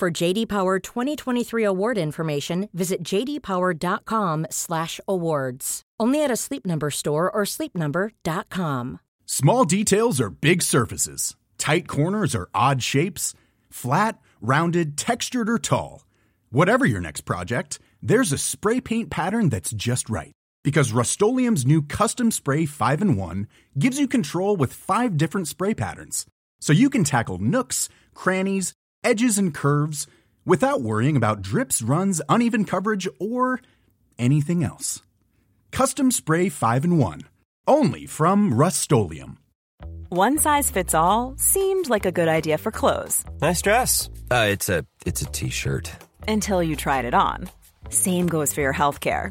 For JD Power 2023 award information, visit jdpower.com/awards. Only at a Sleep Number store or sleepnumber.com. Small details are big surfaces. Tight corners are odd shapes. Flat, rounded, textured, or tall. Whatever your next project, there's a spray paint pattern that's just right. Because Rust-Oleum Custom Spray 5 and 1 gives you control with five different spray patterns. So you can tackle nooks, crannies, edges, and curves without worrying about drips, runs, uneven coverage, or anything else. Custom Spray 5 and 1. Only from Rust One size fits all seemed like a good idea for clothes. Nice dress. Uh, it's a it's a t-shirt. Until you tried it on. Same goes for your healthcare.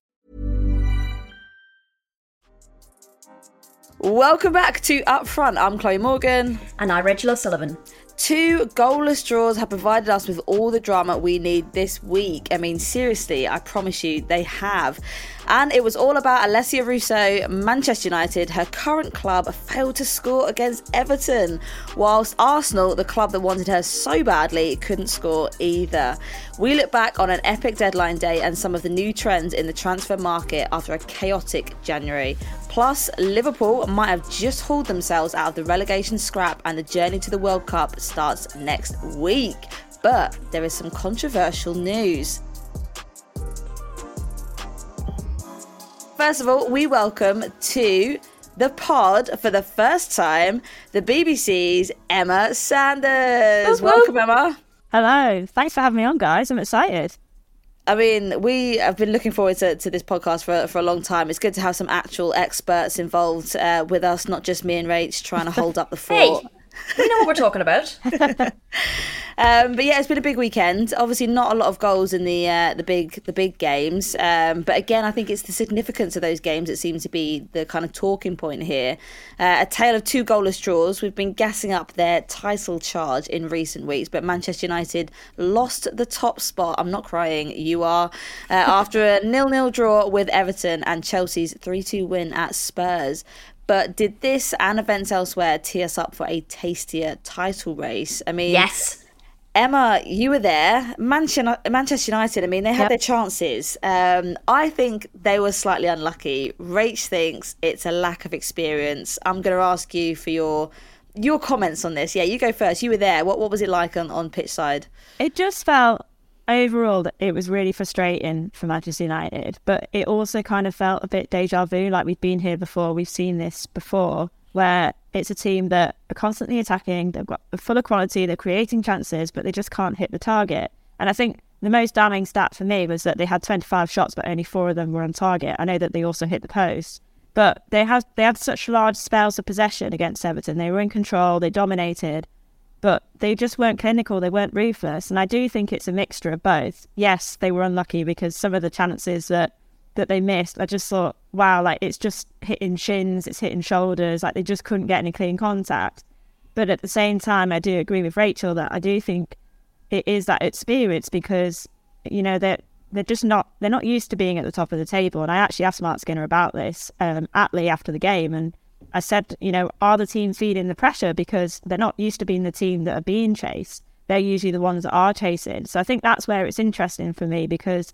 Welcome back to Up Front. I'm Chloe Morgan. And I'm Rachel O'Sullivan. Two goalless draws have provided us with all the drama we need this week. I mean, seriously, I promise you, they have. And it was all about Alessia Russo, Manchester United. Her current club failed to score against Everton, whilst Arsenal, the club that wanted her so badly, couldn't score either. We look back on an epic deadline day and some of the new trends in the transfer market after a chaotic January. Plus, Liverpool might have just hauled themselves out of the relegation scrap, and the journey to the World Cup starts next week. But there is some controversial news. First of all, we welcome to the pod for the first time the BBC's Emma Sanders. Welcome, Emma. Hello. Thanks for having me on, guys. I'm excited. I mean, we have been looking forward to, to this podcast for, for a long time. It's good to have some actual experts involved uh, with us, not just me and Rach trying to hold up the fort. hey, we know what we're talking about. Um, but yeah, it's been a big weekend. Obviously, not a lot of goals in the uh, the big the big games. Um, but again, I think it's the significance of those games that seems to be the kind of talking point here. Uh, a tale of two goalless draws. We've been gassing up their title charge in recent weeks, but Manchester United lost the top spot. I'm not crying. You are uh, after a nil-nil draw with Everton and Chelsea's three-two win at Spurs. But did this and events elsewhere tee us up for a tastier title race? I mean, yes. Emma, you were there. Manchester, Manchester United, I mean, they had yep. their chances. Um, I think they were slightly unlucky. Rach thinks it's a lack of experience. I'm going to ask you for your your comments on this. Yeah, you go first. You were there. What what was it like on, on pitch side? It just felt overall it was really frustrating for Manchester United, but it also kind of felt a bit deja vu, like we've been here before, we've seen this before where it's a team that are constantly attacking, they've got full of quality, they're creating chances, but they just can't hit the target. And I think the most damning stat for me was that they had 25 shots, but only four of them were on target. I know that they also hit the post, but they had they had such large spells of possession against Everton. They were in control, they dominated, but they just weren't clinical. They weren't ruthless. And I do think it's a mixture of both. Yes, they were unlucky because some of the chances that that they missed, I just thought, wow, like it's just hitting shins, it's hitting shoulders, like they just couldn't get any clean contact. But at the same time, I do agree with Rachel that I do think it is that experience because you know they're they're just not they're not used to being at the top of the table. And I actually asked Marc Skinner about this um, at Lee after the game, and I said, you know, are the teams feeling the pressure because they're not used to being the team that are being chased. They're usually the ones that are chasing. So I think that's where it's interesting for me because,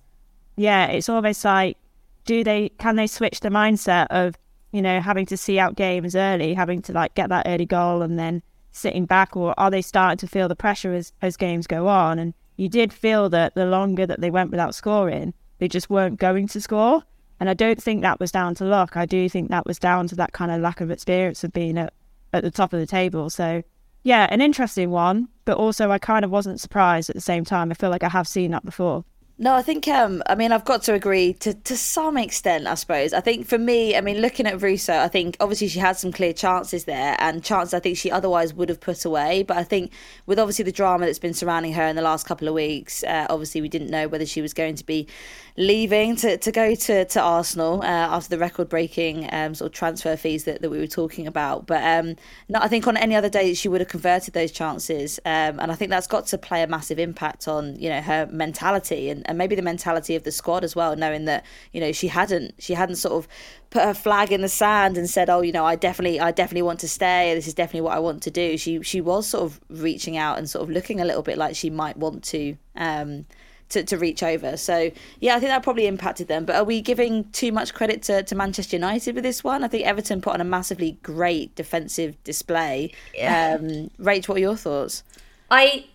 yeah, it's almost like, do they can they switch the mindset of you know having to see out games early, having to like get that early goal and then sitting back, or are they starting to feel the pressure as as games go on? And you did feel that the longer that they went without scoring, they just weren't going to score. And I don't think that was down to luck. I do think that was down to that kind of lack of experience of being at, at the top of the table. So, yeah, an interesting one, but also I kind of wasn't surprised at the same time. I feel like I have seen that before. No, I think um I mean I've got to agree to to some extent, I suppose. I think for me, I mean looking at Russo, I think obviously she had some clear chances there and chances I think she otherwise would have put away, but I think with obviously the drama that's been surrounding her in the last couple of weeks, uh, obviously we didn't know whether she was going to be leaving to, to go to, to Arsenal uh, after the record breaking um, sort of transfer fees that, that we were talking about. But um, I think on any other day she would have converted those chances. Um, and I think that's got to play a massive impact on, you know, her mentality and, and maybe the mentality of the squad as well, knowing that, you know, she hadn't she hadn't sort of put her flag in the sand and said, "Oh, you know, I definitely, I definitely want to stay. This is definitely what I want to do." She she was sort of reaching out and sort of looking a little bit like she might want to um, to, to reach over. So yeah, I think that probably impacted them. But are we giving too much credit to, to Manchester United with this one? I think Everton put on a massively great defensive display. Yeah. Um, Rach, what are your thoughts? I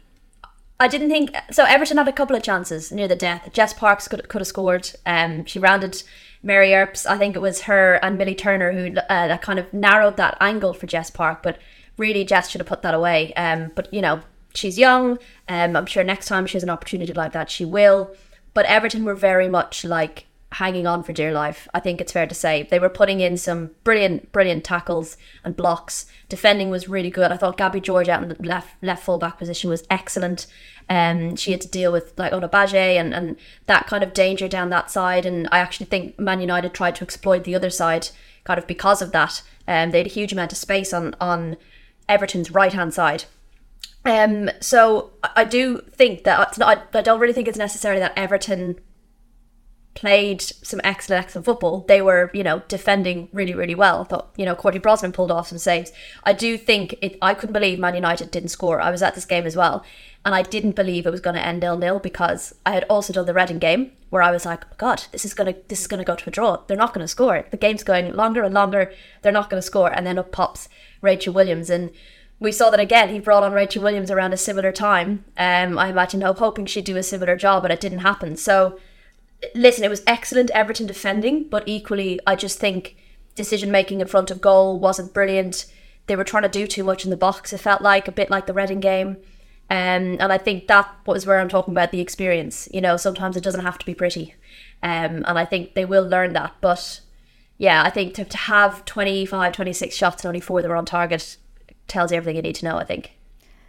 I didn't think so. Everton had a couple of chances near the death. Jess Parks could could have scored. Um, she rounded Mary Earps. I think it was her and Millie Turner who uh, that kind of narrowed that angle for Jess Park. But really, Jess should have put that away. Um, but you know, she's young. Um, I'm sure next time she has an opportunity like that, she will. But Everton were very much like hanging on for dear life. I think it's fair to say they were putting in some brilliant, brilliant tackles and blocks. Defending was really good. I thought Gabby George out in the left left full back position was excellent. Um, she had to deal with like Ona Batlle and, and that kind of danger down that side. And I actually think Man United tried to exploit the other side kind of because of that. Um, they had a huge amount of space on on Everton's right hand side. Um, so I do think that not, I don't really think it's necessary that Everton played some excellent, excellent football. They were, you know, defending really, really well. I thought, you know, Courtney Brosnan pulled off some saves. I do think it. I couldn't believe Man United didn't score. I was at this game as well, and I didn't believe it was going to end nil nil because I had also done the Reading game where I was like, oh God, this is gonna this is gonna go to a draw. They're not going to score. The game's going longer and longer. They're not going to score, and then up pops Rachel Williams and we saw that again. He brought on Rachel Williams around a similar time. Um, I imagine hoping she'd do a similar job, but it didn't happen. So, listen, it was excellent Everton defending, but equally, I just think decision making in front of goal wasn't brilliant. They were trying to do too much in the box. It felt like a bit like the Reading game. Um, and I think that was where I'm talking about the experience. You know, sometimes it doesn't have to be pretty. Um, and I think they will learn that. But yeah, I think to, to have 25, 26 shots and only four that were on target tells you everything you need to know. I think.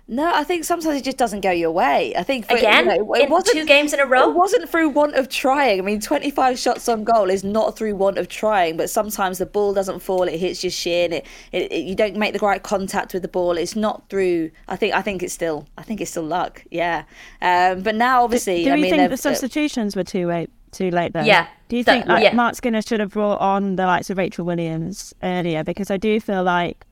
No, I think sometimes it just doesn't go your way. I think for, again, you know, it wasn't two games in a row. It wasn't through want of trying. I mean, twenty-five shots on goal is not through want of trying, but sometimes the ball doesn't fall; it hits your shin. It, it, it, you don't make the right contact with the ball. It's not through. I think. I think it's still. I think it's still luck. Yeah. Um, but now, obviously, do, do I you mean, think the substitutions were too late? Too late though. Yeah. Do you think like, yeah. Marc Skinner should have brought on the likes of Rachel Williams earlier? Because I do feel like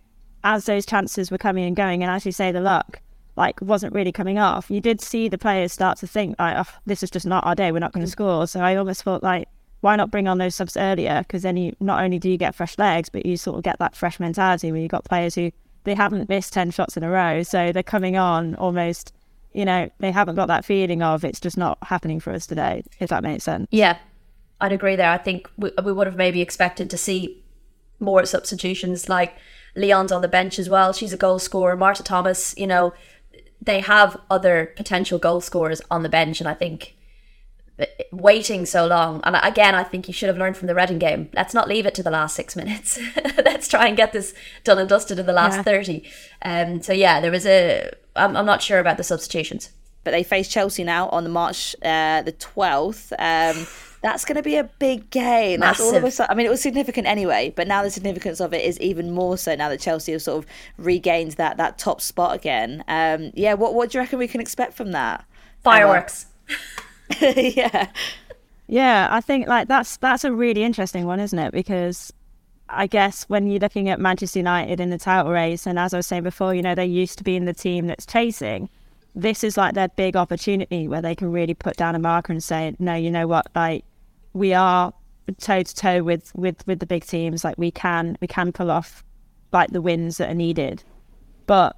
as those chances were coming and going, and as you say, the luck like wasn't really coming off, you did see the players start to think like, oh, "This is just not our day. We're not going to mm. score." So I almost thought like, why not bring on those subs earlier? Because then you not only do you get fresh legs, but you sort of get that fresh mentality where you got players who they haven't missed ten shots in a row, so they're coming on almost. You know, they haven't got that feeling of it's just not happening for us today. If that makes sense. Yeah, I'd agree there. I think we, we would have maybe expected to see more substitutions like Leon's on the bench as well. She's a goal scorer. Martha Thomas, you know, they have other potential goal scorers on the bench, and I think waiting so long, and again, I think you should have learned from the Reading game. Let's not leave it to the last six minutes. Let's try and get this done and dusted in the last yeah. thirty. Um, so yeah, there was a. I'm, I'm not sure about the substitutions but they face Chelsea now on the March uh, the 12th. Um, that's going to be a big game. That's all of a sudden. I mean, it was significant anyway, but now the significance of it is even more so now that Chelsea have sort of regained that that top spot again. Um, yeah, what what do you reckon we can expect from that? Fireworks. yeah. Yeah, I think like that's that's a really interesting one, isn't it? Because I guess when you're looking at Manchester United in the title race, and as I was saying before, you know, they used to be in the team that's chasing. This is like their big opportunity where they can really put down a marker and say, no, you know what, like we are toe to toe with with with the big teams. Like we can we can pull off like the wins that are needed, but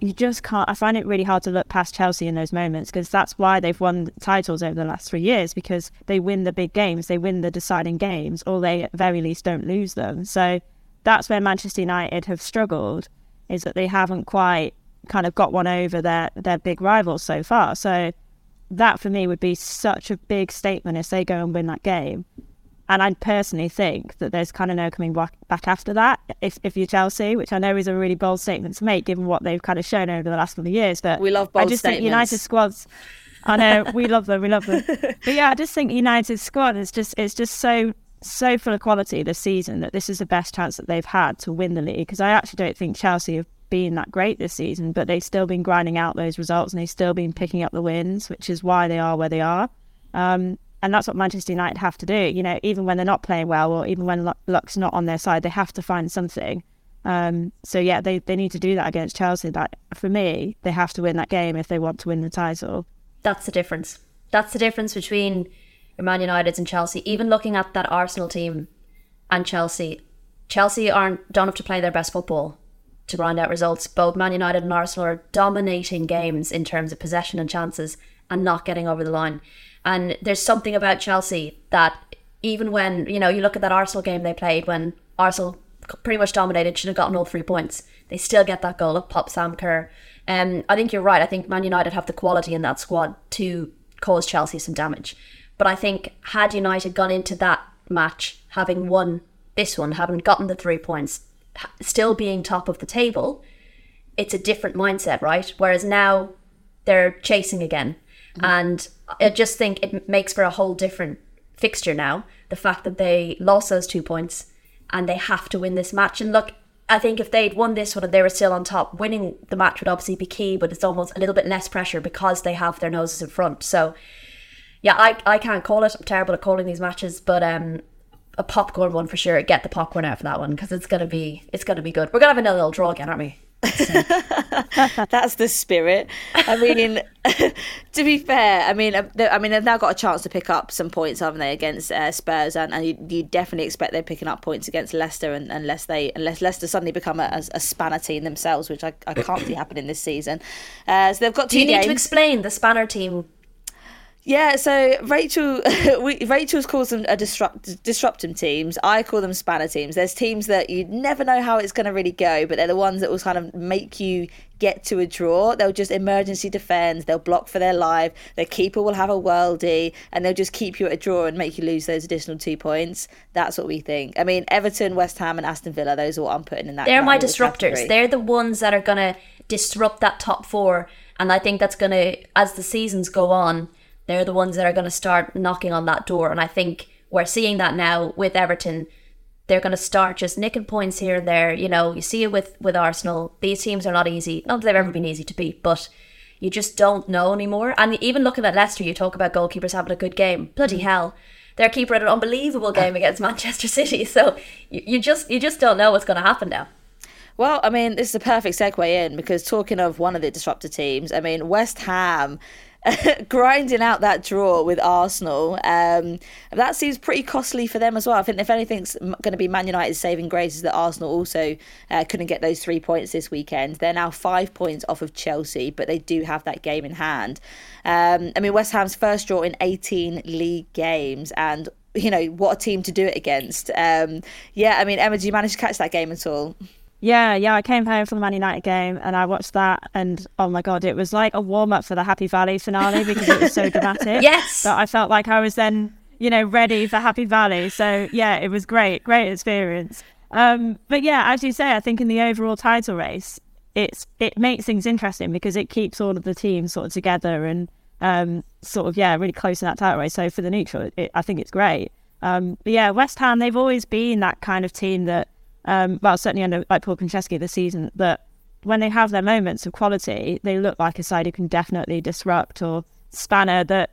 you just can't. I find it really hard to look past Chelsea in those moments because that's why they've won titles over the last three years because they win the big games, they win the deciding games, or they at very least don't lose them. So that's where Manchester United have struggled, is that they haven't quite kind of got one over their their big rivals so far. So that for me would be such a big statement if they go and win that game. And I personally think that there's kind of no coming back, back after that if, if you're Chelsea, which I know is a really bold statement to make given what they've kind of shown over the last couple of years. But we love bold I just statements. think United squads. I know we love them, we love them. But yeah, I just think United squad is just it's just so so full of quality this season that this is the best chance that they've had to win the league. Because I actually don't think Chelsea have been that great this season, but they've still been grinding out those results and they've still been picking up the wins, which is why they are where they are. Um, and that's what Manchester United have to do. You know, even when they're not playing well or even when luck's not on their side, they have to find something. Um, so yeah, they, they need to do that against Chelsea. That for me, they have to win that game if they want to win the title. That's the difference. That's the difference between Man United and Chelsea. Even looking at that Arsenal team and Chelsea, Chelsea aren't don't have to play their best football to grind out results. Both Man United and Arsenal are dominating games in terms of possession and chances and not getting over the line. And there's something about Chelsea that even when, you know, you look at that Arsenal game they played when Arsenal pretty much dominated, should have gotten all three points. They still get that goal of Pop Sam Kerr. Um, I think you're right. I think Man United have the quality in that squad to cause Chelsea some damage. But I think had United gone into that match having won this one, having gotten the three points, still being top of the table, it's a different mindset, right? Whereas now they're chasing again. Mm-hmm. And I just think it makes for a whole different fixture now. The fact that they lost those two points and they have to win this match. And look, I think if they'd won this one and they were still on top, winning the match would obviously be key, but it's almost a little bit less pressure because they have their noses in front. So, yeah, I, I can't call it. I'm terrible at calling these matches, but um, a popcorn one for sure. Get the popcorn out for that one because it's gonna be it's gonna be good. We're gonna have another little draw again, aren't we? That's the spirit. I mean, to be fair, I mean, I mean, they've now got a chance to pick up some points, haven't they, against uh, Spurs, and, and you, you, definitely expect they're picking up points against Leicester, and, unless they unless Leicester suddenly become a, a, spanner team themselves, which I, I can't see happening this season. Uh, so they've got. Do you games. need to explain the spanner team yeah, so Rachel, we, Rachel's calls them uh, a disrupt disrupting teams. I call them spanner teams. There's teams that you never know how it's going to really go, but they're the ones that will kind of make you get to a draw. They'll just emergency defend. They'll block for their life. Their keeper will have a worldie, and they'll just keep you at a draw and make you lose those additional two points. That's what we think. I mean, Everton, West Ham, and Aston Villa. Those are what I'm putting in that. They're my disruptors. Category. They're the ones that are going to disrupt that top four, and I think that's going to, as the seasons go on they're the ones that are going to start knocking on that door. And I think we're seeing that now with Everton. They're going to start just nicking points here and there. You know, you see it with, with Arsenal. These teams are not easy. Not that they've ever been easy to beat, but you just don't know anymore. And even looking at Leicester, you talk about goalkeepers having a good game. Bloody mm. hell. Their keeper had an unbelievable game against Manchester City. So you, you just you just don't know what's going to happen now. Well, I mean, this is a perfect segue in because talking of one of the disruptor teams, I mean, West Ham grinding out that draw with Arsenal. Um, that seems pretty costly for them as well. I think if anything's going to be Man United's saving grace is that Arsenal also uh, couldn't get those three points this weekend. They're now five points off of Chelsea, but they do have that game in hand. Um, I mean, West Ham's first draw in 18 league games, and you know what a team to do it against. Um, yeah, I mean, Emma, do you manage to catch that game at all? Yeah, yeah. I came home from the Man United game and I watched that, and oh my god, it was like a warm up for the Happy Valley finale because it was so dramatic. yes, but I felt like I was then, you know, ready for Happy Valley. So yeah, it was great, great experience. Um, but yeah, as you say, I think in the overall title race, it's it makes things interesting because it keeps all of the teams sort of together and um, sort of yeah, really close in that title race. So for the neutral, it, I think it's great. Um, but yeah, West Ham, they've always been that kind of team that um, well, certainly under like Paul Konchesky this season, that when they have their moments of quality, they look like a side who can definitely disrupt or spanner that,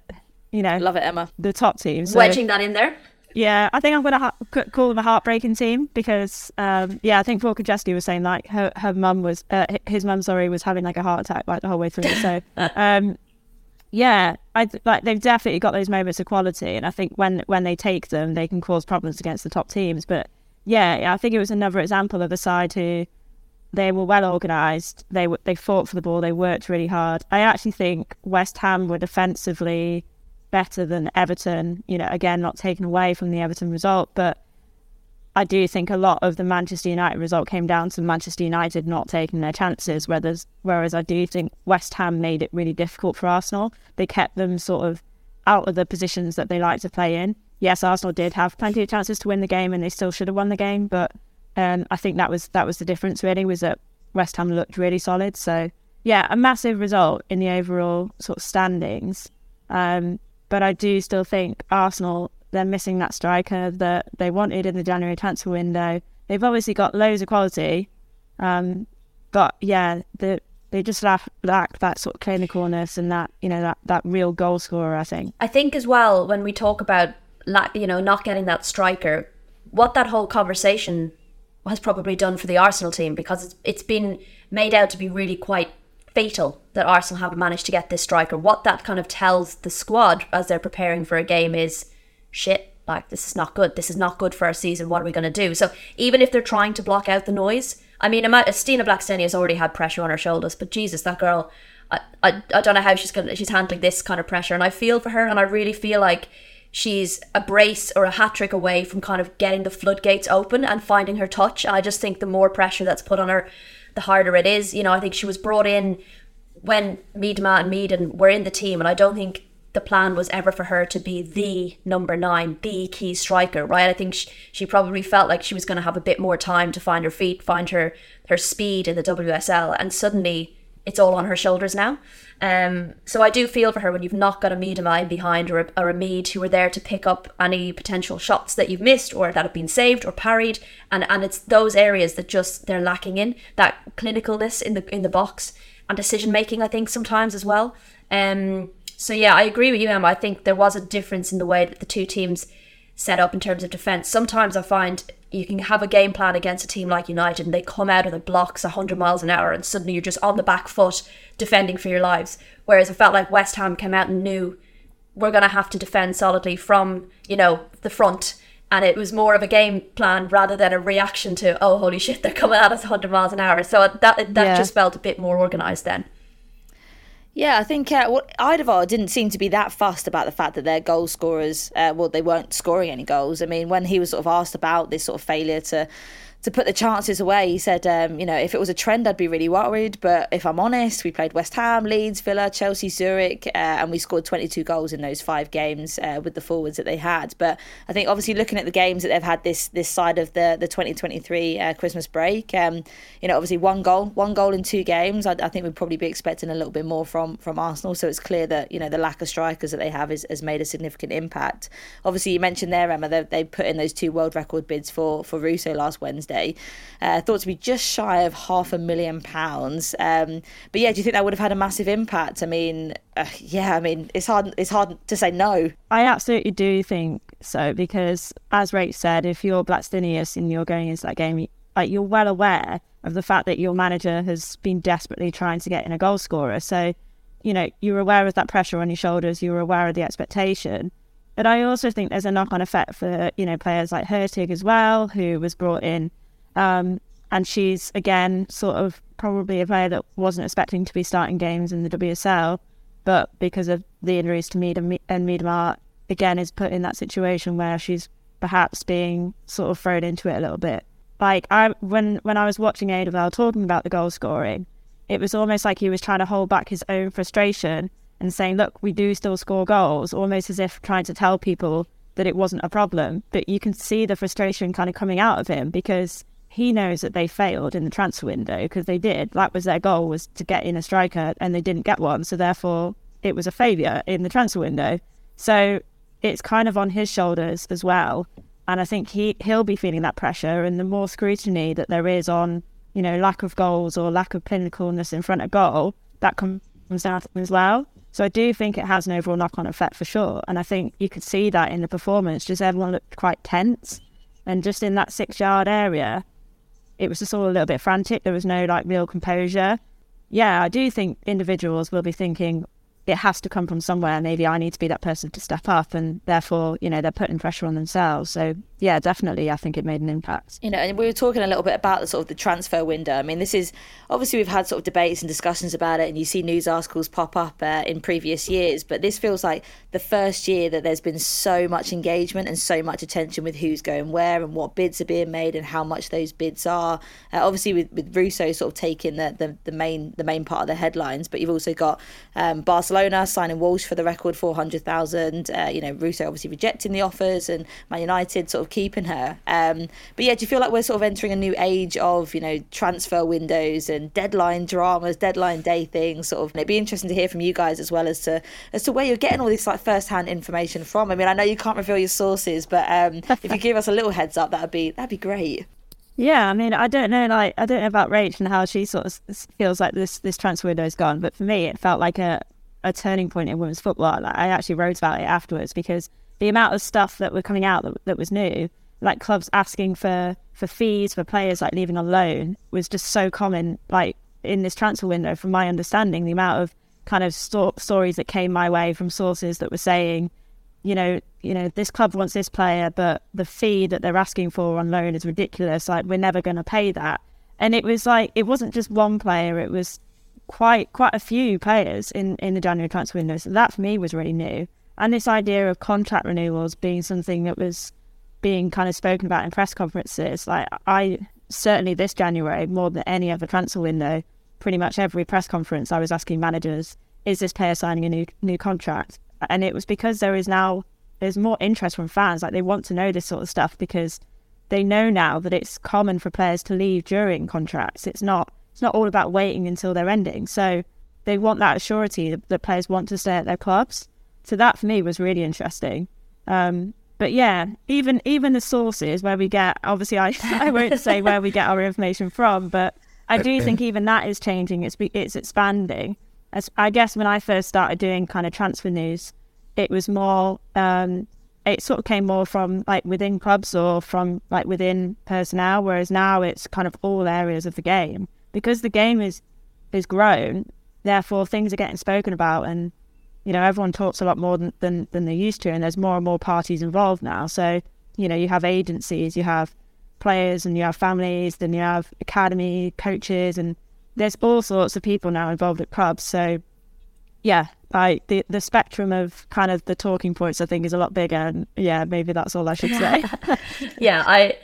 you know, love it, Emma. The top teams, so, wedging that in there. Yeah, I think I'm going to ha- call them a heartbreaking team because, um, yeah, I think Paul Konchesky was saying like her her mum was uh, his mum, sorry, was having like a heart attack like the whole way through. So, um, yeah, I like they've definitely got those moments of quality, and I think when when they take them, they can cause problems against the top teams. But yeah, I think it was another example of a side who they were well organised. They they fought for the ball. They worked really hard. I actually think West Ham were defensively better than Everton. You know, again, not taken away from the Everton result, but I do think a lot of the Manchester United result came down to Manchester United not taking their chances. Whereas, whereas I do think West Ham made it really difficult for Arsenal. They kept them sort of out of the positions that they like to play in. Yes, Arsenal did have plenty of chances to win the game, and they still should have won the game, but and I think that was that was the difference really was that West Ham looked really solid. So yeah, a massive result in the overall sort of standings. Um, but I do still think Arsenal they're missing that striker that they wanted in the January transfer window. They've obviously got loads of quality, um, but yeah, the, they just lack, lack that sort of clinicalness and that you know that that real goal scorer. I think. I think as well when we talk about you know not getting that striker, what that whole conversation has probably done for the Arsenal team because it's, it's been made out to be really quite fatal that Arsenal haven't managed to get this striker. What that kind of tells the squad as they're preparing for a game is shit, like this is not good. This is not good for our season. What are we going to do? So even if they're trying to block out the noise, I mean, Stina Blackstenius has already had pressure on her shoulders, but Jesus, that girl, I, I, I don't know how she's going she's handling this kind of pressure. And I feel for her and I really feel like she's a brace or a hat trick away from kind of getting the floodgates open and finding her touch. And I just think the more pressure that's put on her, the harder it is. You know, I think she was brought in when Miedema and Meaden were in the team, and I don't think the plan was ever for her to be the number nine, the key striker, right? I think she, she probably felt like she was going to have a bit more time to find her feet, find her her speed in the WSL, and suddenly it's all on her shoulders now. Um, so I do feel for her when you've not got a Miedema behind or a, or a Mead who are there to pick up any potential shots that you've missed or that have been saved or parried, and and it's those areas that just they're lacking in that clinicalness in the in the box and decision making. I think sometimes as well. Um, so yeah, I agree with you, Emma. I think there was a difference in the way that the two teams set up in terms of defense. Sometimes I find you can have a game plan against a team like United and they come out of the blocks 100 miles an hour and suddenly you're just on the back foot defending for your lives. Whereas it felt like West Ham came out and knew we're going to have to defend solidly from, you know, the front. And it was more of a game plan rather than a reaction to, oh, holy shit, they're coming at us 100 miles an hour. So that, that yeah. just felt a bit more organised then. Yeah, I think uh, well, Eidevall didn't seem to be that fussed about the fact that their goal scorers, uh, well, they weren't scoring any goals. I mean, when he was sort of asked about this sort of failure to to put the chances away. He said, um, you know, if it was a trend, I'd be really worried. But if I'm honest, we played West Ham, Leeds, Villa, Chelsea, Zurich, uh, and we scored 22 goals in those five games uh, with the forwards that they had. But I think obviously looking at the games that they've had this this side of the the 2023 uh, Christmas break, um, you know, obviously one goal, one goal in two games. I, I, think we'd probably be expecting a little bit more from from Arsenal. So it's clear that you know the lack of strikers that they have is, has made a significant impact. Obviously, you mentioned there, Emma, they, they put in those two world record bids for for Russo last Wednesday uh, thought to be just shy of half a million pounds. Um, but yeah, do you think that would have had a massive impact? I mean, uh, yeah, I mean, it's hard. It's hard to say no. I absolutely do think so because, as Rach said, if you're Blackstenius and you're going into that game, like you're well aware of the fact that your manager has been desperately trying to get in a goal scorer. So, you know, you're aware of that pressure on your shoulders. You're aware of the expectation. But I also think there's a knock-on effect for you know players like Hurtig as well, who was brought in um, and she's again sort of probably a player that wasn't expecting to be starting games in the WSL, but because of the injuries to Mead and, and Miedema, again is put in that situation where she's perhaps being sort of thrown into it a little bit. Like I when when I was watching Eidevall talking about the goal scoring, it was almost like he was trying to hold back his own frustration and saying, "Look, we do still score goals," almost as if trying to tell people that it wasn't a problem. But you can see the frustration kind of coming out of him because he knows that they failed in the transfer window because they did. That was their goal was to get in a striker and they didn't get one. So therefore it was a failure in the transfer window. So it's kind of on his shoulders as well. And I think he he'll be feeling that pressure and the more scrutiny that there is on, you know, lack of goals or lack of clinicalness in front of goal, that comes down as well. So I do think it has an overall knock on effect for sure. And I think you could see that in the performance. Just everyone looked quite tense. And just in that six yard area, it was just all a little bit frantic. There was no like real composure. Yeah, I do think individuals will be thinking, it has to come from somewhere. Maybe I need to be that person to step up, and therefore, you know, they're putting pressure on themselves. So, yeah, definitely, I think it made an impact. You know, and we were talking a little bit about the sort of the transfer window. I mean, this is obviously we've had sort of debates and discussions about it, and you see news articles pop up uh, in previous years, but this feels like the first year that there's been so much engagement and so much attention with who's going where and what bids are being made and how much those bids are. Uh, obviously, with, with Russo sort of taking the, the, the main the main part of the headlines, but you've also got um, Barcelona signing Walsh for the record 400,000. Uh, you know, Russo obviously rejecting the offers and Man United sort of keeping her. Um, but yeah, do you feel like we're sort of entering a new age of, you know, transfer windows and deadline dramas, deadline day things? Sort of, it'd be interesting to hear from you guys as well as to as to where you're getting all this like first hand information from. I mean, I know you can't reveal your sources, but um, if you give us a little heads up, that'd be that'd be great. Yeah, I mean, I don't know, like, I don't know about Rach and how she sort of feels like this this transfer window is gone, but for me, it felt like a a turning point in women's football. Like, I actually wrote about it afterwards because the amount of stuff that were coming out that, that was new, like clubs asking for for fees for players like leaving on loan, was just so common. Like in this transfer window, from my understanding, the amount of kind of sto- stories that came my way from sources that were saying, you know, you know, this club wants this player, but the fee that they're asking for on loan is ridiculous. Like we're never going to pay that. And it was like it wasn't just one player; it was quite quite a few players in, in the January transfer window. So that for me was really new. And this idea of contract renewals being something that was being kind of spoken about in press conferences. Like I certainly this January, more than any other transfer window, pretty much every press conference I was asking managers, is this player signing a new new contract? And it was because there is now there's more interest from fans. Like they want to know this sort of stuff because they know now that it's common for players to leave during contracts. It's not it's not all about waiting until they're ending. So they want that surety that, that players want to stay at their clubs. So that for me was really interesting. Um, but yeah, even even the sources where we get obviously I I won't say where we get our information from, but I do think even that is changing. It's it's expanding. As I guess when I first started doing kind of transfer news, it was more um, it sort of came more from like within clubs or from like within personnel, whereas now it's kind of all areas of the game because the game is is grown. Therefore, things are getting spoken about, and you know everyone talks a lot more than, than than they used to, and there's more and more parties involved now. So you know you have agencies, you have players, and you have families, then you have academy coaches, and there's all sorts of people now involved at clubs. So yeah, like the the spectrum of kind of the talking points, I think, is a lot bigger. And yeah, maybe that's all I should say. yeah, I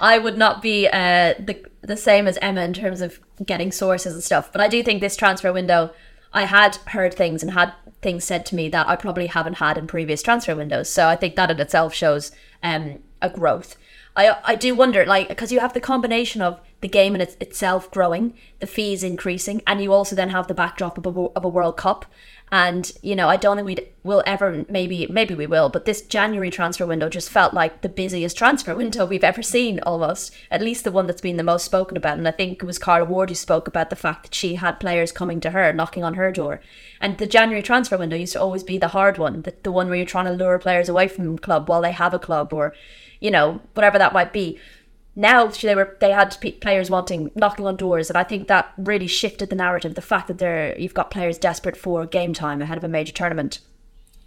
I would not be uh, the the same as Emma in terms of getting sources and stuff, but I do think this transfer window, I had heard things and had things said to me that I probably haven't had in previous transfer windows. So I think that in itself shows um, a growth. I I do wonder, like, because you have the combination of the game in its, itself growing, the fees increasing, and you also then have the backdrop of a, of a World Cup. And you know, I don't think we will ever. Maybe, maybe we will. But this January transfer window just felt like the busiest transfer window we've ever seen, almost. At least the one that's been the most spoken about. And I think it was Carla Ward who spoke about the fact that she had players coming to her, knocking on her door. And the January transfer window used to always be the hard one, the, the one where you're trying to lure players away from club while they have a club, or you know, whatever that might be now they were they had players wanting knocking on doors and i think that really shifted the narrative the fact that there you've got players desperate for game time ahead of a major tournament.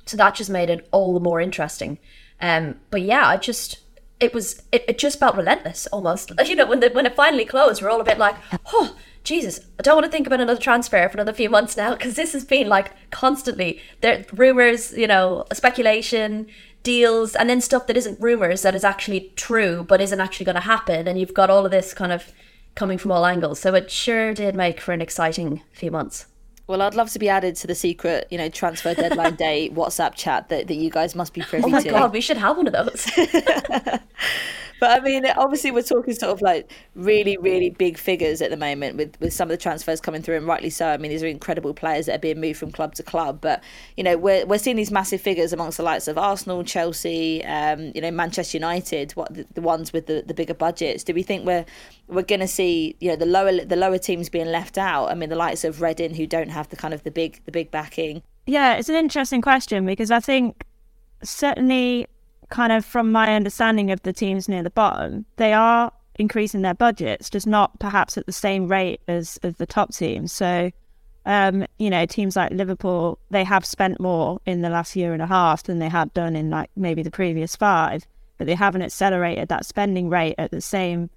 So that just made it all the more interesting. Um but yeah i just it was it, it just felt relentless almost. You know when the, when it finally closed we're all a bit like oh jesus i don't want to think about another transfer for another few months now because this has been like constantly there rumors you know speculation deals and then stuff that isn't rumors that is actually true but isn't actually going to happen and you've got all of this kind of coming from all angles so it sure did make for an exciting few months well, I'd love to be added to the secret, you know, transfer deadline day WhatsApp chat that, that you guys must be privy to. Oh my to. god, we should have one of those. but I mean, obviously, we're talking sort of like really, really big figures at the moment with, with some of the transfers coming through, and rightly so. I mean, these are incredible players that are being moved from club to club. But you know, we're we're seeing these massive figures amongst the likes of Arsenal, Chelsea, um, you know, Manchester United, what the, the ones with the, the bigger budgets. Do we think we're we're going to see you know the lower the lower teams being left out? I mean, the likes of Reading who don't have the kind of the big the big backing Yeah, it's an interesting question because I think certainly, kind of from my understanding of the teams near the bottom, they are increasing their budgets, just not perhaps at the same rate as, as the top teams. So, um, you know, teams like Liverpool, they have spent more in the last year and a half than they had done in like maybe the previous five, but they haven't accelerated that spending rate at the same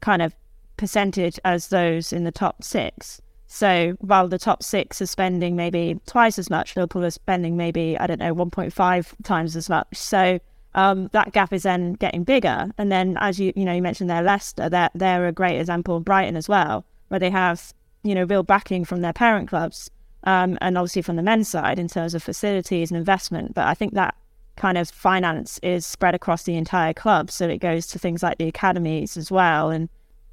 kind of percentage as those in the top six. So while the top six are spending maybe twice as much, Liverpool are spending maybe, I don't know, 1.5 times as much. So um, that gap is then getting bigger. And then, as you you know, you mentioned there, Leicester, they're, they're a great example of Brighton as well, where they have, you know, real backing from their parent clubs um, and obviously from the men's side in terms of facilities and investment. But I think that kind of finance is spread across the entire club. So it goes to things like the academies as well. And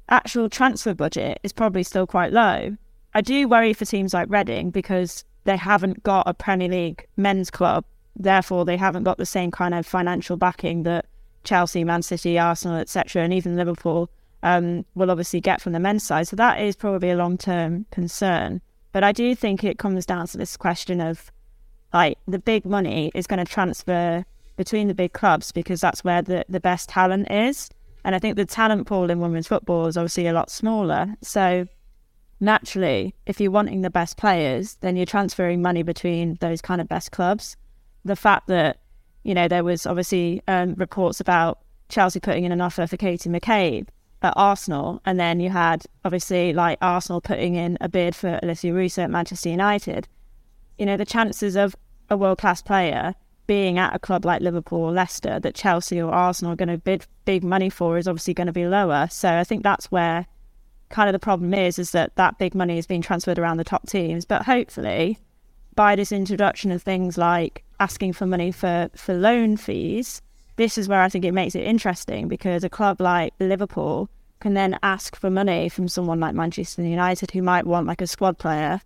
actual transfer budget is probably still quite low. I do worry for teams like Reading because they haven't got a Premier League men's club. Therefore, they haven't got the same kind of financial backing that Chelsea, Man City, Arsenal, etc., and even Liverpool um, will obviously get from the men's side. So that is probably a long term concern. But I do think it comes down to this question of like the big money is going to transfer between the big clubs because that's where the, the best talent is. And I think the talent pool in women's football is obviously a lot smaller. So naturally, if you're wanting the best players, then you're transferring money between those kind of best clubs. The fact that, you know, there was obviously um, reports about Chelsea putting in an offer for Katie McCabe at Arsenal, and then you had obviously like Arsenal putting in a bid for Alessia Russo at Manchester United. You know, the chances of a world class player being at a club like Liverpool or Leicester that Chelsea or Arsenal are going to bid big money for is obviously going to be lower. So I think that's where kind of the problem is, is that that big money is being transferred around the top teams. But hopefully, by this introduction of things like asking for money for, for loan fees, this is where I think it makes it interesting because a club like Liverpool can then ask for money from someone like Manchester United who might want like a squad player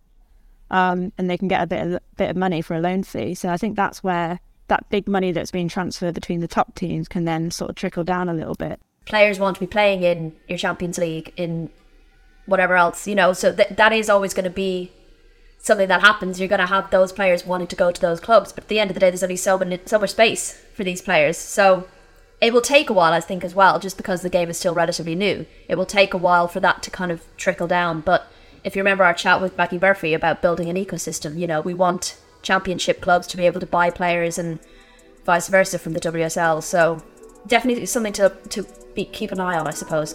um, and they can get a bit of, bit of money for a loan fee. So I think that's where that big money that's being transferred between the top teams can then sort of trickle down a little bit. Players want to be playing in your Champions League, in whatever else, you know, so th- that is always going to be something that happens. You're going to have those players wanting to go to those clubs, but at the end of the day, there's only so, many, so much space for these players. So it will take a while, I think, as well, just because the game is still relatively new. It will take a while for that to kind of trickle down, but if you remember our chat with Becky Murphy about building an ecosystem, you know, we want championship clubs to be able to buy players and vice versa from the WSL. So definitely something to to be, keep an eye on, I suppose.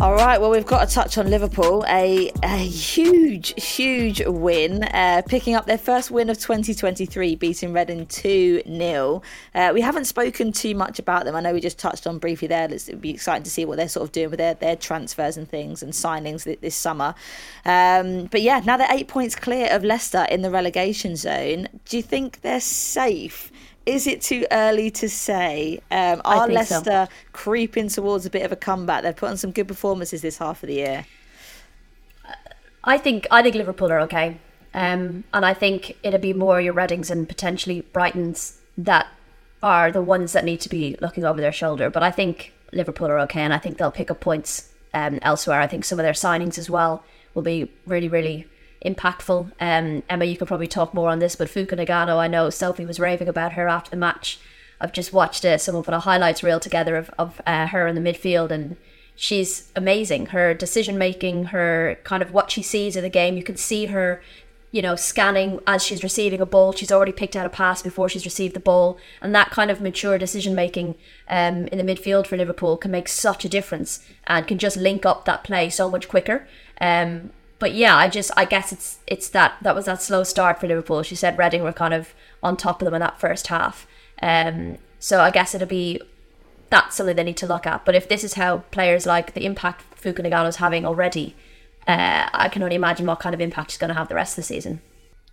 All right, well, we've got to touch on Liverpool. A, a huge, huge win, uh, picking up their first win of 2023, beating Reading 2 0. Uh, we haven't spoken too much about them. I know we just touched on briefly there. It'd be exciting to see what they're sort of doing with their, their transfers and things and signings this summer. Um, but yeah, now they're eight points clear of Leicester in the relegation zone. Do you think they're safe? Is it too early to say? Um, are Leicester so. creeping towards a bit of a comeback? They've put on some good performances this half of the year. I think I think Liverpool are okay, um, and I think it'll be more your Readings and potentially Brightons that are the ones that need to be looking over their shoulder. But I think Liverpool are okay, and I think they'll pick up points um, elsewhere. I think some of their signings as well will be really, really impactful. Um, Emma, you could probably talk more on this, but Fuka Nagano, I know Sophie was raving about her after the match. I've just watched uh, someone put a highlights reel together of, of uh, her in the midfield, and she's amazing. Her decision making, her kind of what she sees in the game, you can see her, you know, scanning as she's receiving a ball. She's already picked out a pass before she's received the ball, and that kind of mature decision making um, in the midfield for Liverpool can make such a difference and can just link up that play so much quicker. Um, but yeah, I just I guess it's it's that that was that slow start for Liverpool. She said Reading were kind of on top of them in that first half. Um, so I guess it'll be that's something they need to look at. But if this is how players like the impact Fuka is having already, uh, I can only imagine what kind of impact she's going to have the rest of the season.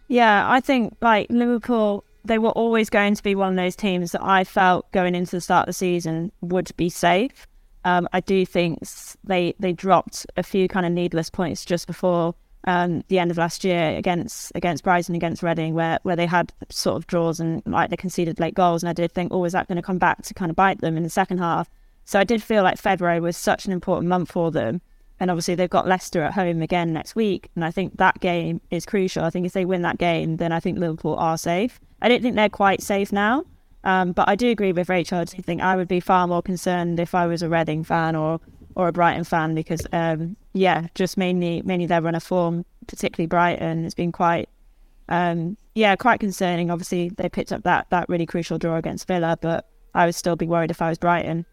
Yeah, I think like Liverpool, they were always going to be one of those teams that I felt going into the start of the season would be safe. Um, I do think they they dropped a few kind of needless points just before um, the end of last year against against Brighton, against Reading, where where they had sort of draws and like they conceded late goals, and I did think, oh, is that going to come back to kind of bite them in the second half? So I did feel like February was such an important month for them, and obviously they've got Leicester at home again next week, and I think that game is crucial. I think if they win that game, then I think Liverpool are safe. I don't think they're quite safe now. Um, but I do agree with Rachel. I think I would be far more concerned if I was a Reading fan or or a Brighton fan because um, yeah, just mainly mainly their run of form, particularly Brighton, has been quite um, yeah quite concerning. Obviously, they picked up that that really crucial draw against Villa, but I would still be worried if I was Brighton.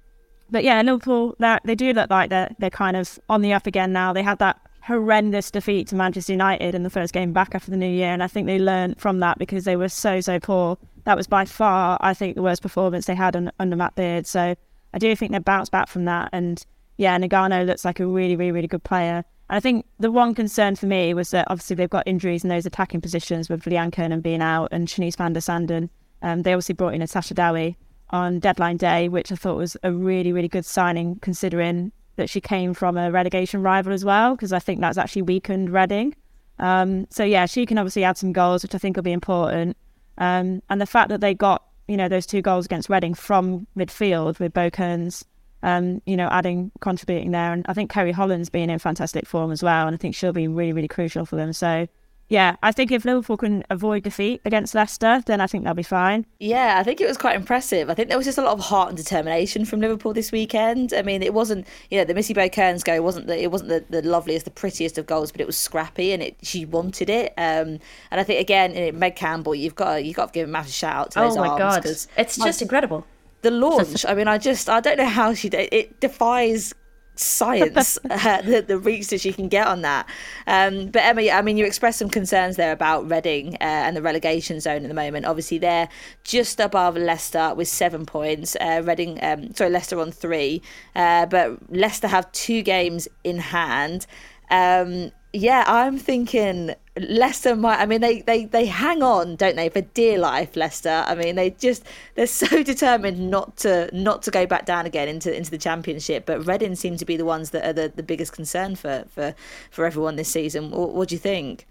But yeah, Liverpool, they do look like they're they're kind of on the up again now. They had that horrendous defeat to Manchester United in the first game back after the new year, and I think they learned from that because they were so so poor that was by far, I think, the worst performance they had on, under Matt Beard. So I do think they bounced back from that. And yeah, Nagano looks like a really, really, really good player. And I think the one concern for me was that obviously they've got injuries in those attacking positions with Leanne Kiernan being out and Shanice van de Sanden. Um, they obviously brought in Natasha Dowie on deadline day, which I thought was a really, really good signing considering that she came from a relegation rival as well, because I think that's actually weakened Reading. Um, so yeah, she can obviously add some goals, which I think will be important. Um, and the fact that they got, you know, those two goals against Reading from midfield with Bo Kearns, um, you know, adding, contributing there. And I think Ceri Holland's been in fantastic form as well. And I think she'll be really, really crucial for them. So yeah, I think if Liverpool can avoid defeat against Leicester, then I think they'll be fine. Yeah, I think it was quite impressive. I think there was just a lot of heart and determination from Liverpool this weekend. I mean, it wasn't, you know, the Missy Bo Kearns goal wasn't the, it wasn't the, the loveliest, the prettiest of goals, but it was scrappy and it she wanted it. Um, and I think again, Meg Campbell, you've got to, you've got to give a massive shout out to oh those my arms god, it's just incredible the launch. I mean, I just I don't know how she it defies science uh, the, the reach that she can get on that. Um, but Emma, I mean, you expressed some concerns there about Reading uh, and the relegation zone at the moment. Obviously, they're just above Leicester with seven points. Uh, Reading, um, sorry, Leicester on three, uh, but Leicester have two games in hand. Um, yeah, I'm thinking Leicester might. I mean, they, they they hang on, don't they, for dear life, Leicester. I mean, they just they're so determined not to not to go back down again into into the championship. But Reading seem to be the ones that are the, the biggest concern for for for everyone this season. What, what do you think?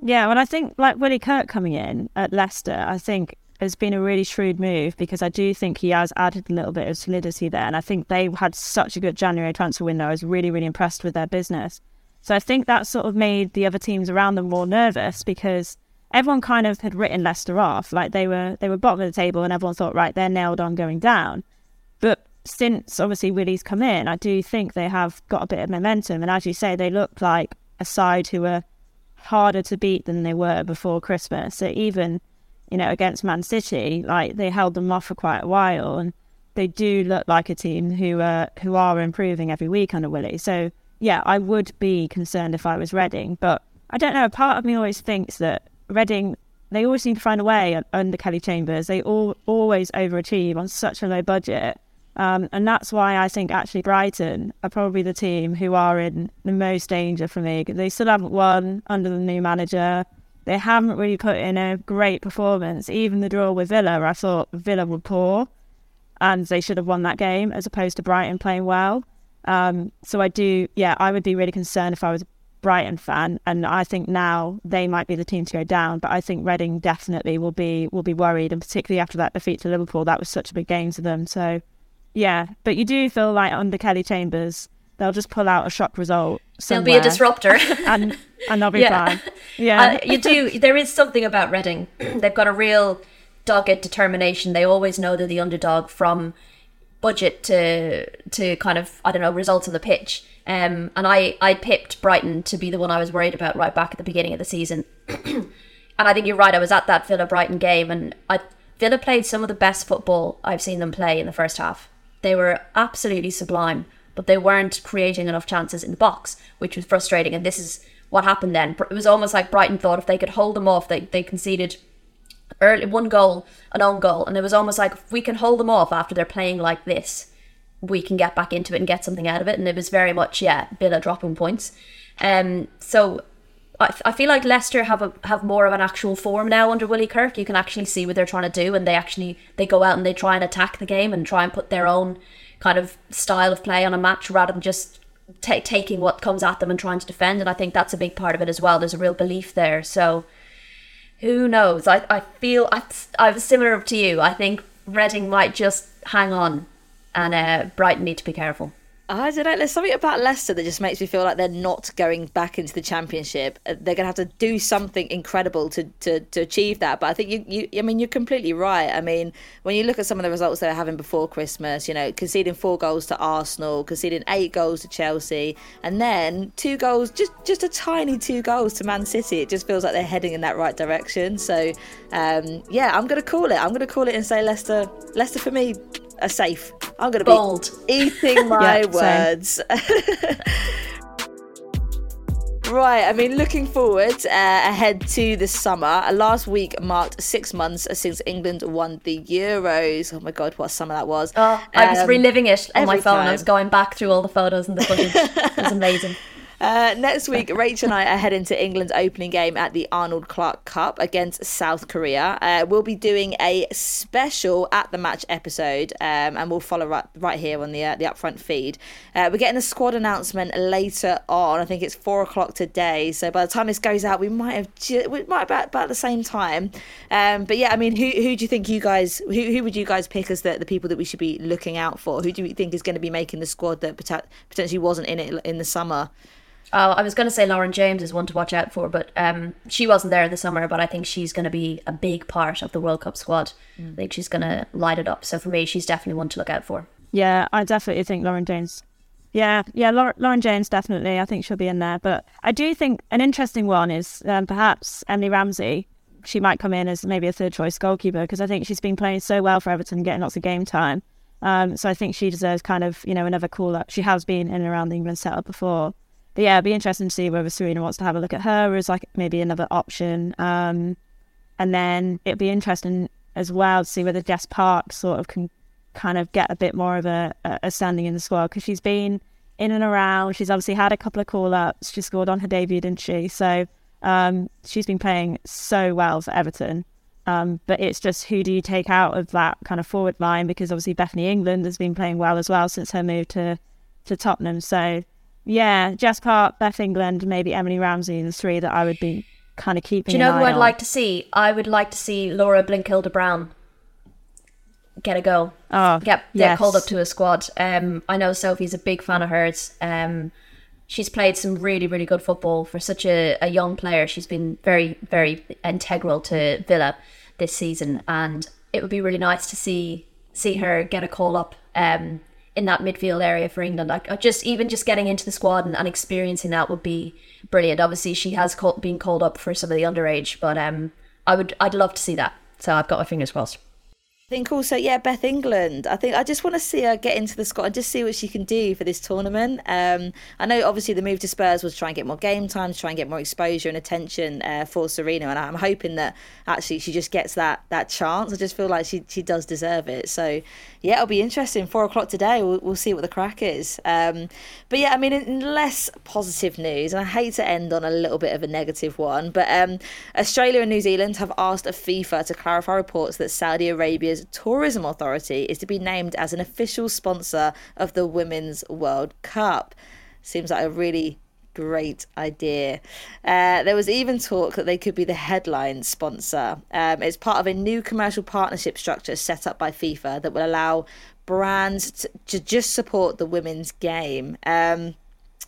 Yeah, well, I think like Willie Kirk coming in at Leicester, I think has been a really shrewd move because I do think he has added a little bit of solidity there. And I think they had such a good January transfer window. I was really, really impressed with their business. So I think that sort of made the other teams around them more nervous because everyone kind of had written Leicester off. Like they were they were bottom of the table and everyone thought, right, they're nailed on going down. But since obviously Willie's come in, I do think they have got a bit of momentum. And as you say, they look like a side who are harder to beat than they were before Christmas. So even you know, against Man City, like they held them off for quite a while. And they do look like a team who are who are improving every week under Willie. So yeah, I would be concerned if I was Reading, but I don't know. A part of me always thinks that Reading they always seem to find a way under Kelly Chambers. They all always overachieve on such a low budget. Um, and that's why I think actually Brighton are probably the team who are in the most danger for me. They still haven't won under the new manager. They haven't really put in a great performance. Even the draw with Villa, I thought Villa were poor and they should have won that game as opposed to Brighton playing well. Um, so I do, yeah, I would be really concerned if I was a Brighton fan, and I think now they might be the team to go down. But I think Reading definitely will be will be worried, and particularly after that defeat to Liverpool, that was such a big game to them. So yeah, but you do feel like under Kelly Chambers, they'll just pull out a shock result. Somewhere, They'll be a disruptor, and and they'll be yeah. fine. Yeah, uh, you do. There is something about Reading. They've got a real dogged determination. They always know they're the underdog from budget to to kind of I don't know results on the pitch. Um, and I I pipped Brighton to be the one I was worried about right back at the beginning of the season. and I think you're right. I was at that Villa Brighton game, and I Villa played some of the best football I've seen them play in the first half. They were absolutely sublime, but they weren't creating enough chances in the box, which was frustrating. And this is what happened then. It was almost like Brighton thought if they could hold them off, they, they conceded early one goal, an own goal, and it was almost like if we can hold them off after they're playing like this, we can get back into it and get something out of it. And it was very much yeah, Villa dropping points. Um, so I, I feel like Leicester have a have more of an actual form now under Willie Kirk. You can actually see what they're trying to do, and they actually they go out and they try and attack the game and try and put their own kind of style of play on a match rather than just t- taking what comes at them and trying to defend. And I think that's a big part of it as well. There's a real belief there. So who knows? I, I feel I, I'm similar to you. I think Reading might just hang on, and uh, Brighton need to be careful. I don't know. There's something about Leicester that just makes me feel like they're not going back into the championship. They're going to have to do something incredible to, to, to achieve that. But I think you, you, I mean, you're completely right. I mean, when you look at some of the results they were having before Christmas, you know, conceding four goals to Arsenal, conceding eight goals to Chelsea, and then two goals, just just a tiny two goals to Man City. It just feels like they're heading in that right direction. So, um, yeah, I'm going to call it. I'm going to call it and say Leicester. Leicester for me are safe. I'm going to be Bold. eating my yeah, words. Right, I mean, looking forward uh, ahead to the summer. Last week marked six months since England won the Euros. Oh my God, what summer that was! Oh, I was um, reliving it on my phone. Time. I was going back through all the photos and the footage. it was amazing. Uh, next week, Rachel and I are heading to England's opening game at the Arnold Clark Cup against South Korea. Uh, we'll be doing a special at the match episode, um, and we'll follow right, right here on the uh, the upfront feed. Uh, we're getting the squad announcement later on. I think it's four o'clock today. So by the time this goes out, we might have ju- we might about about the same time. Um, but yeah, I mean, who who do you think you guys who who would you guys pick as the the people that we should be looking out for? Who do you think is going to be making the squad that potentially wasn't in it in the summer? Oh, I was going to say Lauren James is one to watch out for, but um, she wasn't there in the summer. But I think she's going to be a big part of the World Cup squad. Mm. I think she's going to light it up. So for me, she's definitely one to look out for. Yeah, I definitely think Lauren James. Yeah, yeah, Lauren, Lauren James definitely. I think she'll be in there. But I do think an interesting one is um, perhaps Emily Ramsey. She might come in as maybe a third choice goalkeeper because I think she's been playing so well for Everton, getting lots of game time. Um, so I think she deserves kind of you know another call up. She has been in and around the England setup before but yeah, it'd be interesting to see whether Sarina wants to have a look at her as like maybe another option. Um, and then it'd be interesting as well to see whether Jess Park sort of can kind of get a bit more of a, a standing in the squad because she's been in and around. She's obviously had a couple of call ups. She scored on her debut, didn't she? So um, she's been playing so well for Everton. Um, but it's just who do you take out of that kind of forward line because obviously Bethany England has been playing well as well since her move to to Tottenham. So yeah, Jess Park, Beth England, maybe Emily Ramsey, the three that I would be kind of keeping. Do you know who I'd on. like to see? I would like to see Laura Blindkilde Brown get a go. Oh, get yes. get called up to a squad. Um, I know Sophie's a big fan of hers. Um, she's played some really really good football for such a, a young player. She's been very very integral to Villa this season, and it would be really nice to see see her get a call up. Um, in that midfield area for England. Like just even just getting into the squad and, and experiencing that would be brilliant. Obviously, she has called, been called up for some of the underage, but um, I would I'd love to see that. So I've got my fingers crossed. I think also, yeah, Beth England. I think I just want to see her get into the squad and just see what she can do for this tournament. Um, I know obviously the move to Spurs was to try and get more game time, to try and get more exposure and attention uh, for Sarina, and I'm hoping that actually she just gets that that chance. I just feel like she she does deserve it. So yeah, it'll be interesting. Four o'clock today, we'll, we'll see what the crack is. Um, but yeah, I mean, in less positive news, and I hate to end on a little bit of a negative one, but um, Australia and New Zealand have asked FIFA to clarify reports that Saudi Arabia Tourism Authority is to be named as an official sponsor of the Women's World Cup. Seems like a really great idea. Uh, there was even talk that they could be the headline sponsor. Um, it's part of a new commercial partnership structure set up by FIFA that will allow brands to, to just support the women's game. Um,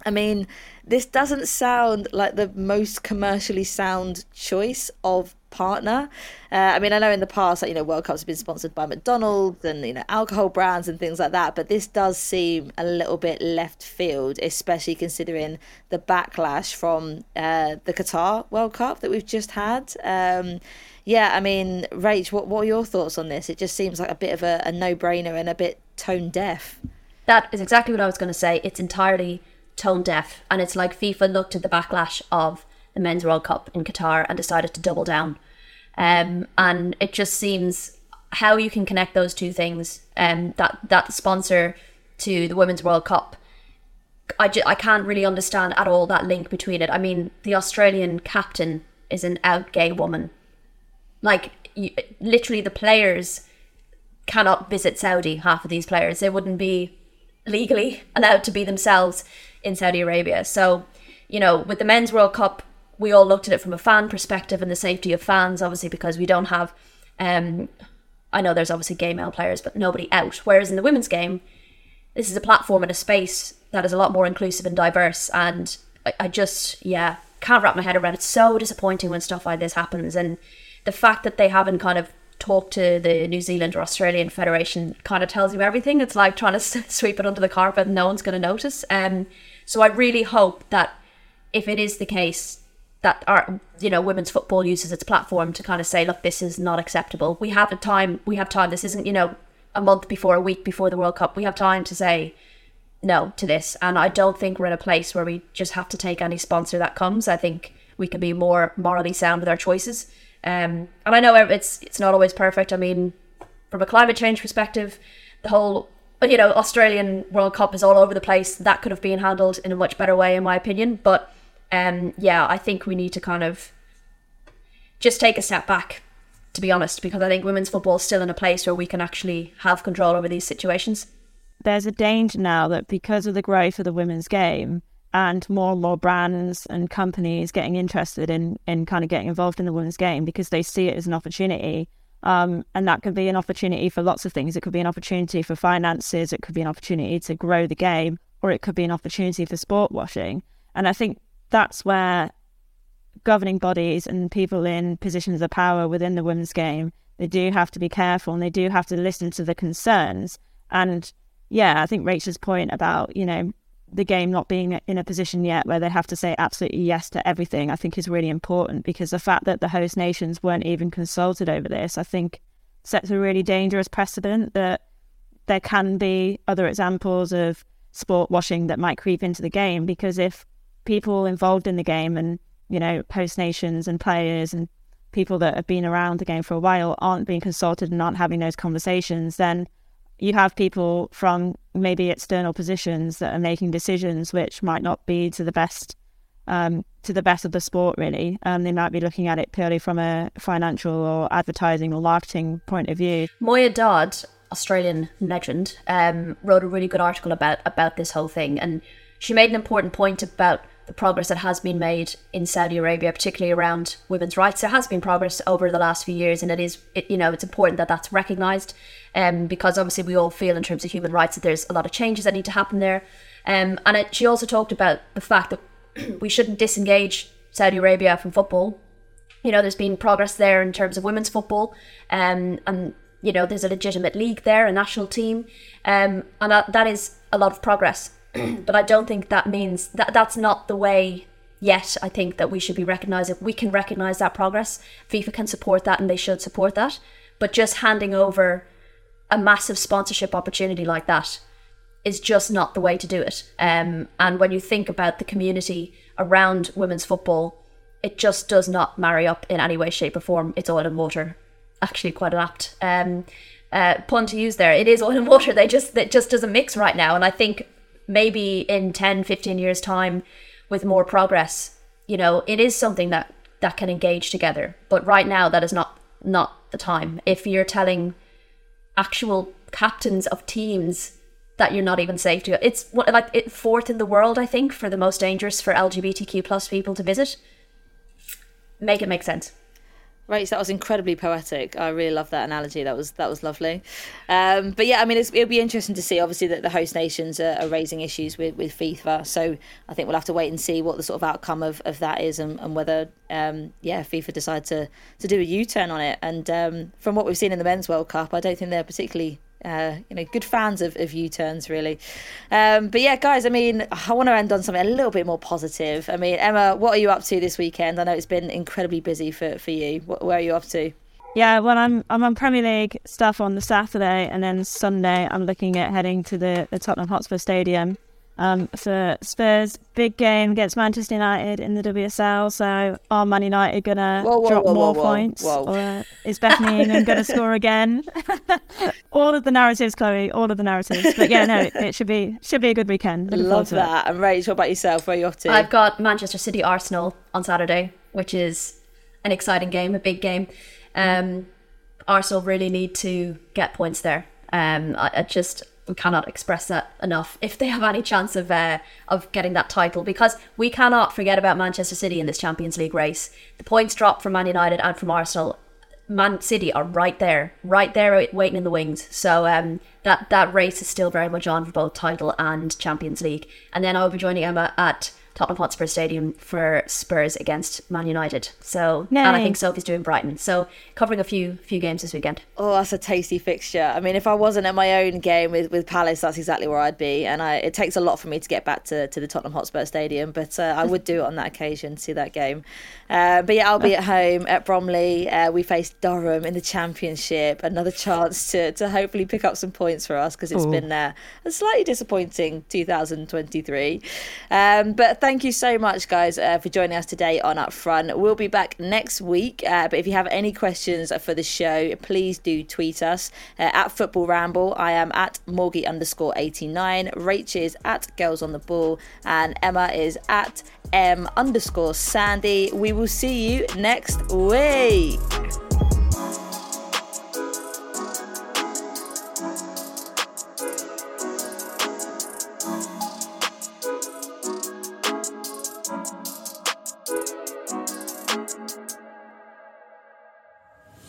I mean, this doesn't sound like the most commercially sound choice of partner. Uh, I mean, I know in the past, you know, World Cups have been sponsored by McDonald's and you know alcohol brands and things like that, but this does seem a little bit left field, especially considering the backlash from uh, the Qatar World Cup that we've just had. Um, yeah, I mean, Rach, what what are your thoughts on this? It just seems like a bit of a, a no brainer and a bit tone deaf. That is exactly what I was going to say. It's entirely tone deaf, and it's like FIFA looked at the backlash of the Men's World Cup in Qatar and decided to double down. Um, and it just seems how you can connect those two things. Um, that that sponsor to the Women's World Cup. I, ju- I can't really understand at all that link between it. I mean, the Australian captain is an out gay woman. Like, you, literally, the players cannot visit Saudi, half of these players. They wouldn't be legally allowed to be themselves in Saudi Arabia. So, you know, with the Men's World Cup, we all looked at it from a fan perspective and the safety of fans, obviously, because we don't have. Um, I know there's obviously gay male players, but nobody out. Whereas in the women's game, this is a platform and a space that is a lot more inclusive and diverse. And I, I just, yeah, can't wrap my head around it. It's so disappointing when stuff like this happens. And the fact that they haven't kind of talked to the New Zealand or Australian Federation kind of tells you everything. It's like trying to sweep it under the carpet and no one's going to notice. Um, so I really hope that if it is the case that our you know women's football uses its platform to kind of say look this is not acceptable. We have a time we have time. This isn't you know a month before a week before the world cup. We have time to say no to this. And i don't think we're in a place where we just have to take any sponsor that comes. I think we can be more morally sound with our choices um, and i know it's it's not always perfect. I mean from a climate change perspective the whole you know australian world cup is all over the place. That could have been handled in a much better way in my opinion. But um, yeah, I think we need to kind of just take a step back, to be honest, because I think women's football is still in a place where we can actually have control over these situations. There's a danger now that because of the growth of the women's game and more and more brands and companies getting interested in, in kind of getting involved in the women's game because they see it as an opportunity. Um, and that could be an opportunity for lots of things. It could be an opportunity for finances, it could be an opportunity to grow the game, or it could be an opportunity for sport washing. And I think that's where governing bodies and people in positions of power within the women's game they do have to be careful and they do have to listen to the concerns and yeah i think rachel's point about you know the game not being in a position yet where they have to say absolutely yes to everything i think is really important because the fact that the host nations weren't even consulted over this i think sets a really dangerous precedent that there can be other examples of sport washing that might creep into the game because if people involved in the game and, you know, host nations and players and people that have been around the game for a while aren't being consulted and aren't having those conversations, then you have people from maybe external positions that are making decisions which might not be to the best um, to the best of the sport really. Um, they might be looking at it purely from a financial or advertising or marketing point of view. Moya Dodd, Australian legend, um, wrote a really good article about about this whole thing, and she made an important point about the progress that has been made in Saudi Arabia, particularly around women's rights. There has been progress over the last few years, and it is, it, you know, it's important that that's recognised, um, because obviously we all feel in terms of human rights that there's a lot of changes that need to happen there. Um, and it, she also talked about the fact that we shouldn't disengage Saudi Arabia from football. You know, there's been progress there in terms of women's football, um, and you know, there's a legitimate league there, a national team, um, and that, that is a lot of progress. but I don't think that means that that's not the way yet. I think that we should be recognising we can recognise that progress. FIFA can support that and they should support that. But just handing over a massive sponsorship opportunity like that is just not the way to do it. Um, and when you think about the community around women's football, it just does not marry up in any way, shape, or form. It's oil and water. Actually, quite an apt um, uh, pun to use there. It is oil and water. They just that just doesn't mix right now. And I think maybe in 10, 15 years' time, with more progress, you know, it is something that that can engage together. But right now, that is not not the time. If you're telling actual captains of teams that you're not even safe to, go. it's like it fourth in the world, I think, for the most dangerous for LGBTQ plus people to visit. Make it make sense. Right, that was incredibly poetic. I really love that analogy. That was that was lovely. Um, but yeah, I mean, it'll be interesting to see. Obviously, that the host nations are, are, raising issues with, with FIFA. So I think we'll have to wait and see what the sort of outcome of, of that is, and, and whether um, yeah, FIFA decide to to do a U turn on it. And um, from what we've seen in the Men's World Cup, I don't think they're particularly uh, you know, good fans of, of U-turns, really. Um, but yeah, guys, I mean, I want to end on something a little bit more positive. I mean, Emma, what are you up to this weekend? I know it's been incredibly busy for, for you. Where are you up to? Yeah, well, I'm I'm on Premier League stuff on the Saturday, and then Sunday I'm looking at heading to the, the Tottenham Hotspur Stadium um, for Spurs. Big game against Manchester United in the WSL. So are Man United going to drop whoa, more whoa, points? Or is Bethany England going to score again? all of the narratives, Chloe. All of the narratives. But yeah, no, it, should be should be a good weekend. Looking Love that. It. And Rach, what about yourself? Where are you off to? I've got Manchester City Arsenal on Saturday, which is an exciting game, a big game. Um, Arsenal really need to get points there. Um, I, I just we cannot express that enough if they have any chance of uh, of getting that title because we cannot forget about Manchester City in this Champions League race. The points drop from Man United and from Arsenal. Man City are right there, right there, waiting in the wings. So um, that that race is still very much on for both title and Champions League. And then I'll be joining Emma at Tottenham Hotspur Stadium for Spurs against Man United. So and I think Sophie's doing Brighton. So covering a few few games this weekend. Oh, that's a tasty fixture. I mean, if I wasn't at my own game with, with Palace, that's exactly where I'd be. And I, it takes a lot for me to get back to, to the Tottenham Hotspur Stadium, but uh, I would do it on that occasion to see that game. Uh, but yeah, I'll be at home at Bromley. Uh, we face Durham in the Championship. Another chance to, to hopefully pick up some points for us because it's Ooh. been uh, a slightly disappointing 2023. Um, but thank you so much, guys, uh, for joining us today on Upfront. We'll be back next week. Uh, but if you have any questions for the show, please do tweet us uh, at Football Ramble. I am at Morgie underscore 89. Rach is at Girls on the Ball. And Emma is at M underscore Sandy. We will see you next week.